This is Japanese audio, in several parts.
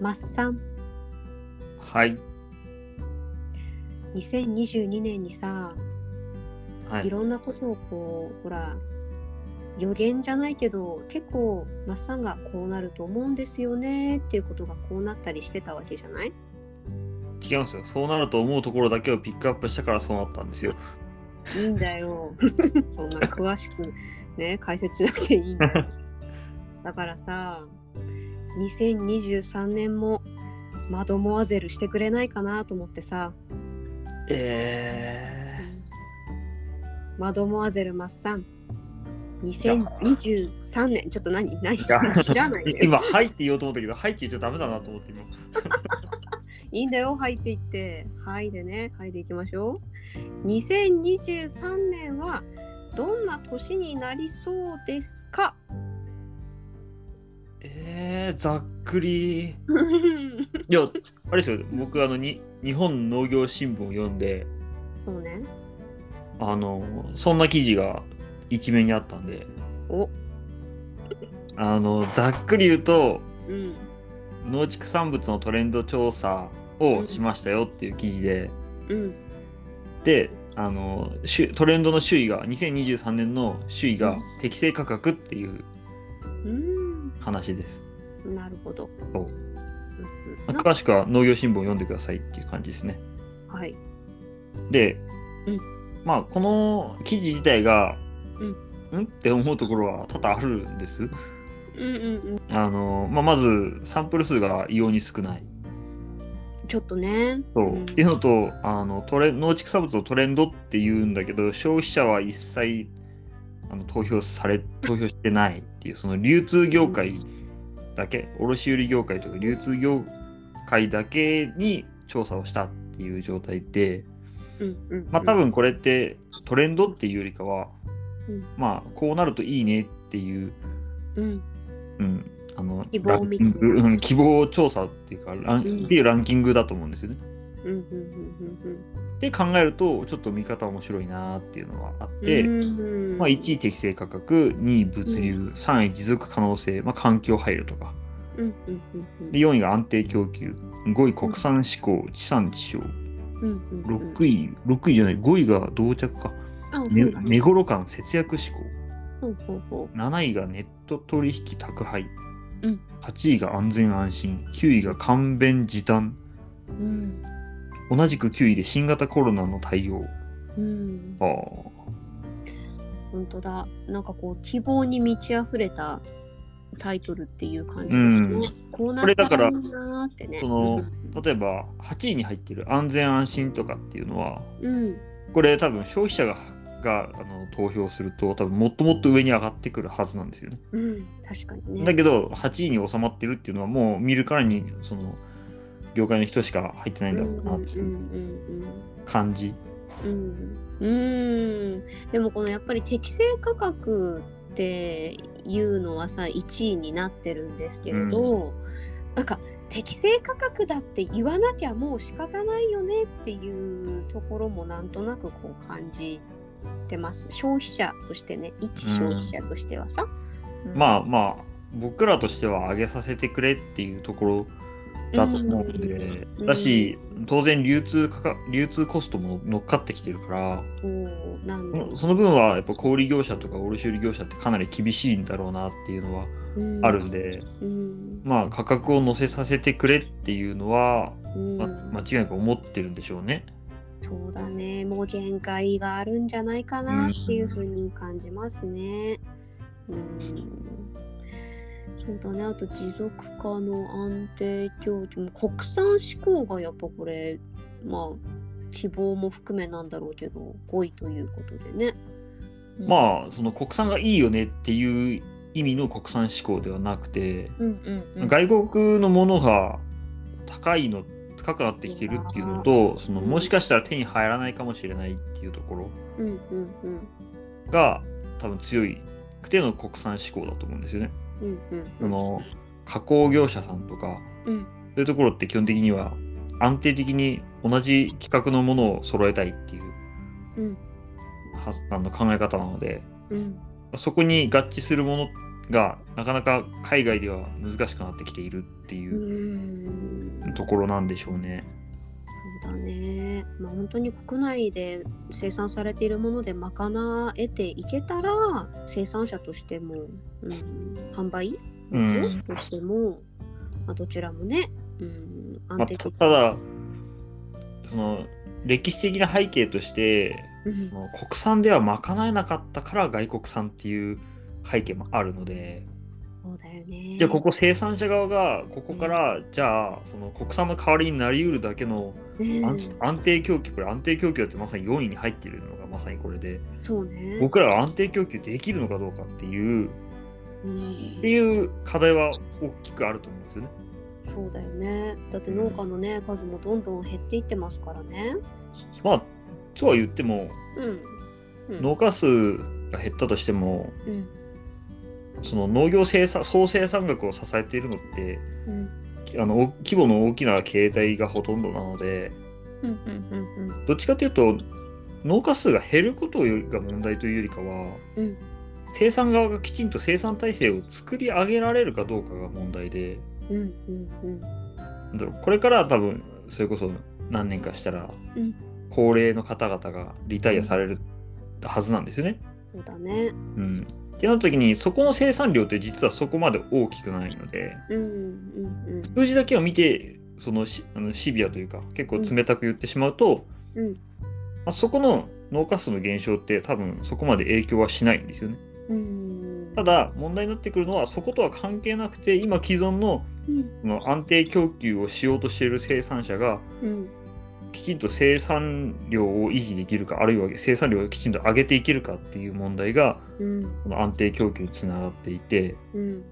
マッサンはい。2022年にさ、はいい。ろんなことをこうほら予言じゃないけど結構マッサンがこうなると思うんですよねっていうことがこうなったりしてたわけじゃない？違いますよ。そうなると思うところだけをピックアップしたからそうなったんですよ。いいんだよそんな詳しくね解説しなくていいんだよ だからさ2023年もマドモアゼルしてくれないかなと思ってさ。えマドモアゼルマッサン2023年。ちょっと何？何？知らない 今、はいって言おうと思ったけど、はいって言っちゃダメだなと思って今。いいんだよ、入っていって。はいでね、はいでいきましょう。2023年はどんな年になりそうですか？えー、ざっくり。いや、あれですよ。僕、あの、に日本農業新聞を読んで、そうね。あの、そんな記事が一面にあったんで、お、あの、ざっくり言うと、うん。農畜産物のトレンド調査をしましたよっていう記事で、うん。であのしゅトレンドの首位が2023年の首位がうん適正価格っていううん。話です。なるほど。そう詳しくは農業新聞を読んでくださいっていう感じですね。はい。で、うんまあこの記事自体が、うんん？って思うところは多々あるんです。うんうんうん。あのまあ、まずサンプル数が異様に少ない。ちょっとね。そううんっていうのとあのトレ農畜産物のトレンドっていうんだけど消費者は一切あの投票され投票してないっていうその流通業界だけ卸売業界とか流通業界だけに調査をしたっていう状態でうんうん。まあ多分これってトレンドっていうよりかは、うんまあこうなるといいねっていう、うん。うん、あの希望希望調査っていうかラン、うんっていうランキングだと思うんですよね。うんうんうんって考えるとちょっと見方面白いなっていうのはあっうん。て、うん。まあ、1位適正価格2位物流、3位持続可能性、まあ、環境配慮とか。うんうんうんうん。で4位が安定供給。5位国産志向地産地消。うんうんうん。6位6位じゃない5位が同着か。寝頃感節約志向ほうほうほ7位がネット取引宅配、うん。8位が安全安心。9位が簡便時短。う。うん。同じく9位で新型コロナの対応うん。あー本当だ。なんかこう希望に満ち溢れたタイトルっていう感じですね。こうなったらいいなーってね。その例えば8位に入ってる安全安心とかっていうのはうん。これ多分消費者ががあの投票すると多分もっともっと上に上がってくるはずなんですよね。うん。確かにね。だけど8位に収まってるっていうのはもう見るからにその業界の人しか入ってないんだろうなっていう感じ。うんうん。でもこのやっぱり適正価格っていうのはさ1位になってるん。ですけれど、なん。か適正価格だって言わなきゃもう仕方ないよねっていうところもなん。となくこう感じてます消費者としてね一消費者としてはさ、うん。まあまあ僕らとしては上げさせてくれっていうところだと思うんで、うんだし当然流通価格流通コストも乗っかってきてるから。その分はやっぱ小売業者とか卸売業者ってかなり厳しいんだろうなっていうのはあるんで、うんまあ価格を乗せさせてくれっていうのは、うんま間違いなく思ってるんでしょうね。そうだねもう限界があるんじゃないかなっていうふうに感じますね。うんそうだね。あと持続可能安定供給も国産志向がやっぱこれまあ希望も含めなんだろうけど5位ということでね。あ、まあその国産がいいよねっていう意味の国産志向ではなくて、うんうんうん、外国のものが高いの高くなってきてるっていうのとそのもしかしたら手に入らないかもしれないっていうところうんうんうん。が多分強いくての国産志向だと思うんですよね。うんうん。その加工業者さんとかうん。そういうところって基本的には安定的に同じ規格のものを揃えたいっていううん。はあの考え方なのでうん。そこに合致するものがなかなか海外では難しくなってきているってういうん。ところなんでしょうね。ね。まあ本当に国内で生産されているもので賄えていけたら生産者としても、うん、販売うん。としても、まあ、どちらもね、うん、まあ、安定的。たただその歴史的な背景としてうん。国産では賄えなかったから外国産っていう背景もあるのでそうだよね。じゃあここ生産者側がここからじゃあその国産の代わりになりうるだけのね安安定供給これ安定供給だってまさに4位に入っているのがまさにこれでそうね。僕らは安定供給できるのかどうかっていううんっていう課題は大きくあると思うんですよね。そうだよね。だって農家のね、数もどんどん減っていってますからね。まあとは言ってもうん。うん農家数が減ったとしてもうん。その農業生産総生産額を支えているのってうん。あのお規模の大きな経営体がほとんどなのでうん。うん。うん。どっちかというと農家数が減ることが問題というよりかはうん。生産側がきちんと生産体制を作り上げられるかどうかが問題でうん。うん。うん。これから多分それこそ何年かしたらうん高齢の方々がリタイアされるはずなんですよね。そうだね。うん、ってなった時にそこの生産量って実はそこまで大きくないのでうん。うん。数字だけを見てそのしあのシビアというか結構冷たく言ってしまうと、うん。まあ、そこの農家数の減少って多分そこまで影響はしないんですよね。うん。ただ問題になってくるのはそことは関係なくて今既存のの安定供給をしようとしている生産者がうん。きちんと生産量を維持できるかあるいは生産量をきちんと上げていけるかっていう問題がうん。この安定供給につながっていてうん。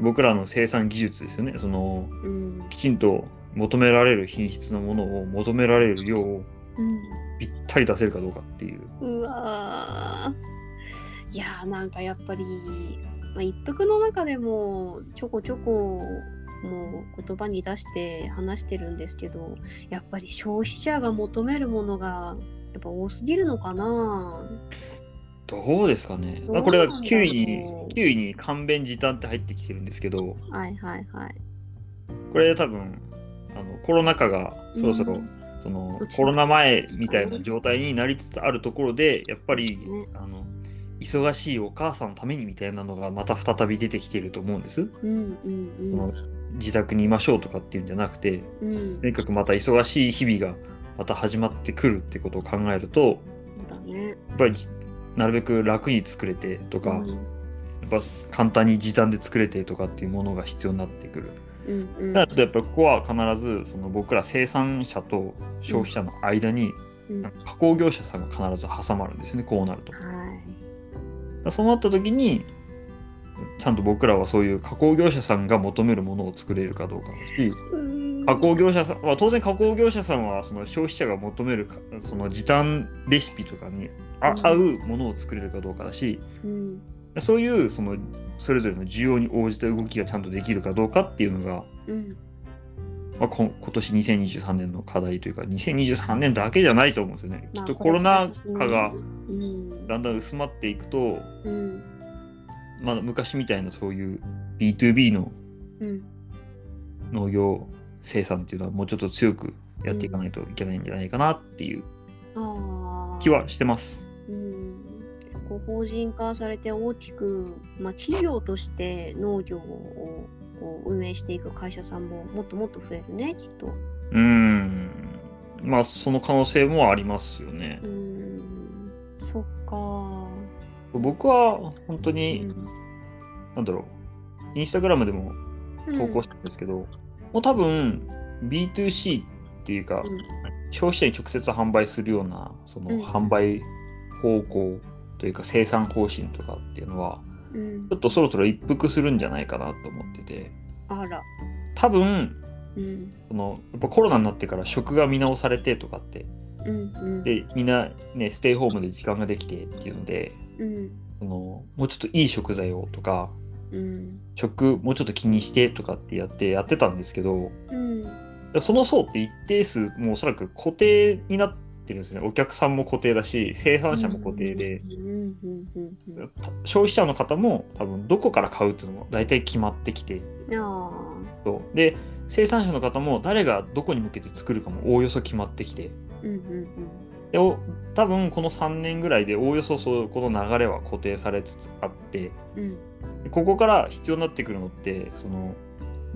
僕らの生産技術ですよねそのうん。きちんと求められる品質のものを求められる量をうん。ぴったり出せるかどうかっていう。うわーいやーなんかやっぱり、まあ、一服の中でもちょこちょこもう言葉に出して話してるんですけどやっぱり消費者が求めるものがやっぱ多すぎるのかな？どうですかね。どうなんだろう。これは9位に9位に簡便時短って入ってきてるんですけど。はいはいはい。これ多分あのコロナ禍がそろそろ、うん。そのコロナ前みたいな状態になりつつあるところでやっぱり、ね。あの忙しいお母さんのためにみたいなのがまた再び出てきていると思うんです。うんうん。その自宅にいましょうとかっていうんじゃなくてうん。うん。とにかくまた忙しい日々がまた始まってくるってことを考えるとね。やっぱりじなるべく楽に作れてとか、うんやっぱ簡単に時短で作れてとかっていうものが必要になってくる。うんうん。だからやっぱりここは必ずその僕ら生産者と消費者の間に加工業者さんが必ず挟まるんですねこうなると。はい。らそうなった時にちゃんと僕らはそういう加工業者さんが求めるものを作れるかどうか。だしうん。加工業者さんは当然加工業者さんはその消費者が求めるかその時短レシピとかに合うものを作れるかどうかだしうん。そういうそのそれぞれの需要に応じた動きがちゃんとできるかどうかっていうのがうん。まあ、こ今年2023年の課題というか2023年だけじゃないと思うんですよね。きまあっとコロナ禍がうん。だんだん薄まっていくと、うんまあ、昔みたいなそういう B2B のうん農業生産っていうのはもうちょっと強くやっていかないといけないんじゃないかなっていう気はしてます。うんこう法人化されて大きく、まあ、企業として農業をこう運営していく会社さんももっともっと増えるねきっと。うーん。まあその可能性もありますよねう。んそっか。僕は本当うに、ん。なんだろう、インスタグラムでも投稿したんですけど、もう多分 B2C っていうか、消費者に直接販売するようなそのうん。販売方向というか生産方針とかっていうのはうん。ちょっとそろそろ一服するんじゃないかなと思ってて。あら。多分うん。そのやっぱコロナになってから食が見直されてとかってうんうん。でみんなねステイホームで時間ができてっていうのでうん。そのもうちょっといい食材をとかうん。食もうちょっと気にしてとかってやってやってたんですけどうん。その層って一定数もうおそらく固定になっってるんですね。お客さんも固定だし、生産者も固定で、消費者の方も多分どこから買うっていうのも大体決まってきて、あそうで、生産者の方も誰がどこに向けて作るかもおおよそ決まってきて、ーうんうんでお多分この3年ぐらいでおおよそそうこの流れは固定されつつあって、うん。でここから必要になってくるのって、その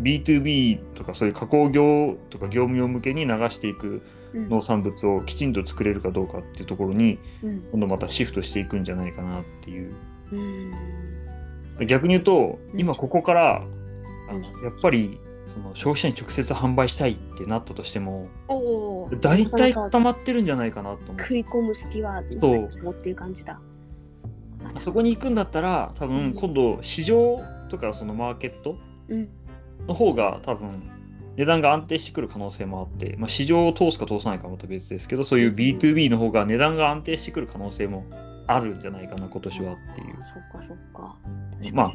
B2B とかそういう加工業とか業務用向けに流していくうん。農産物をきちんと作れるかどうかっていうところにうん。今度またシフトしていくんじゃないかなっていう。うん。逆に言うとうん。今ここからあうん。のやっぱりその消費者に直接販売したいってなったとしても大体固まってるんじゃないかなと思う。食い込む隙は持っていう感じだ。そこに行くんだったら多うん。分今度市場とかそのマーケットうん。の方が多分値段が安定してくる可能性もあって、まあ、市場を通すか通さないかはまた別ですけどそういう B2B の方が値段が安定してくる可能性もあるんじゃないかな今年はっていうそっかそっか。まあ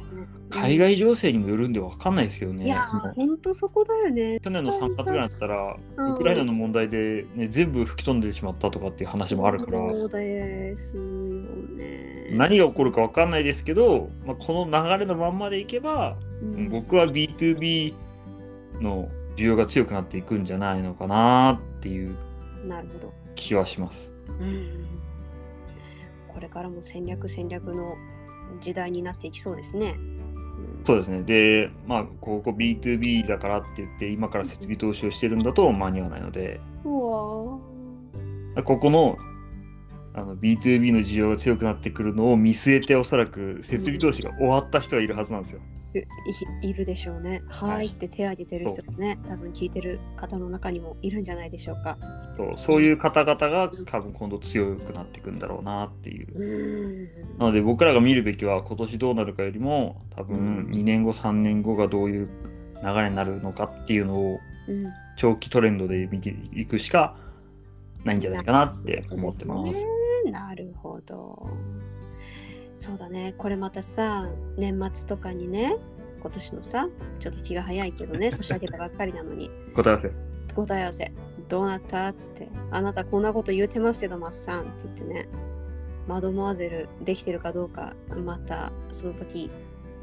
海外情勢にもよるんでわかんないですけどねいやそのー、ほんとそこだよね。去年の3月ぐらいだったらうんウクライナの問題で、ね、全部吹き飛んでしまったとかっていう話もあるからそうですよね。何が起こるかわかんないですけど、まあ、この流れのまんまでいけばうん僕は B2B の需要が強くなっていくんじゃないのかなっていうなるほど。気はします。うんこれからも戦略戦略の時代になっていきそうですね。うんそうですね。で、まあ、ここ B2B だからって言って、今から設備投資をしてるんだと間に合わないので、ここのあの B2B の需要が強くなってくるのを見据えて、おそらく設備投資が終わった人はいるはずなんですよ。いいるでしょうね。ははいって手挙げてる人がね、多分聞いてる方の中にもいるんじゃないでしょうか。そうそういう方々が多分今度強くなっていくんだろうなっていう。うんなので僕らが見るべきは今年どうなるかよりも多分うん2年後3年後がどういう流れになるのかっていうのをうん長期トレンドで見ていくしかないんじゃないかなって思ってます。なるほど。そうだね。これまたさ、年末とかにね、今年のさ、ちょっと気が早いけどね、年明けたばっかりなのに、答え合わせ。答え合わせ、どうなったっつって、あなたこんなこと言うてますけど、マッサンって言ってね、マドモアゼルできてるかどうか、またその時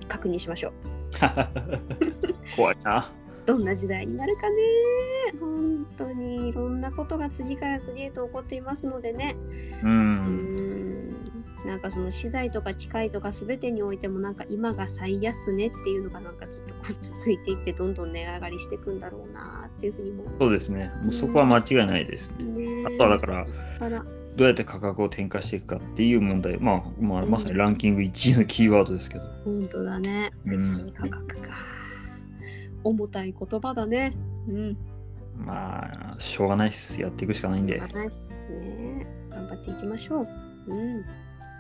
確認しましょう。怖いな。どんな時代になるかね。本当にいろんなことが次から次へと起こっていますのでね。う。うんんなんかその資材とか機械とか全てにおいてもなんか今が最安値っていうのがなんかずっと続いていってどんどん値上がりしていくんだろうなっていうふうにもそうですね。もうそこは間違いないですね。ねあとはだから、どうやって価格を転嫁していくかっていう問題、まあ、まあ、まさにランキング1位のキーワードですけど。本当だねうん別に価格か、重たい言葉だねうんまあ、しょうがないっす。やっていくしかないんで。ないっすね頑張っていきましょううん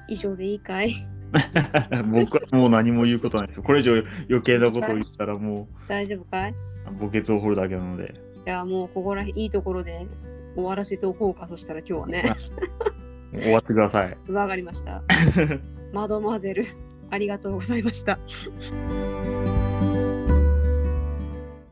以上でいいかい？僕はもう何も言うことないですよ。これ以上余計なことを言ったらも大丈夫かい？う墓穴を掘るだけなので。じゃあもうここらいいところで終わらせておこうかそしたら今日はね終わってください。わかりました マドモアゼルありがとうございました